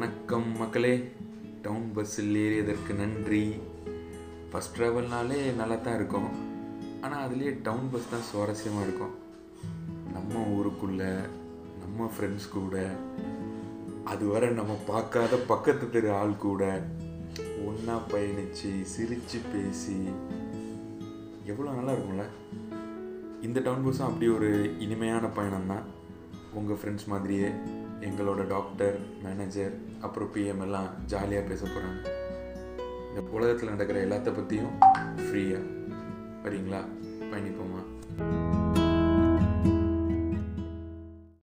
வணக்கம் மக்களே. டவுன் பஸ்ஸில் ஏறியதற்கு நன்றி. ஃபஸ்ட் ட்ராவல்னாலே நல்லா தான் இருக்கும். ஆனால் அதுலேயே டவுன் பஸ் தான் சுவாரஸ்யமாக இருக்கும். நம்ம ஊருக்குள்ளே நம்ம ஃப்ரெண்ட்ஸ் கூட அதுவரை நம்ம பார்க்காத பக்கத்து தெரு ஆள் கூட ஒன்றா பயணித்து சிரித்து பேசி எவ்வளோ நல்லா இருக்கும்ல? இந்த டவுன் பஸ்ஸும் அப்படி ஒரு இனிமையான பயணம் தான் உங்கள் ஃப்ரெண்ட்ஸ் மாதிரியே. எங்களோட டாக்டர் மேனேஜர் அப்புறம் பிஎம் எல்லாம் ஜாலியாக பேச போகிறாங்க இந்த உலகத்தில் நடக்கிற எல்லாத்த பற்றியும் ஃப்ரீயாக வரீங்களா பயணிப்போமா?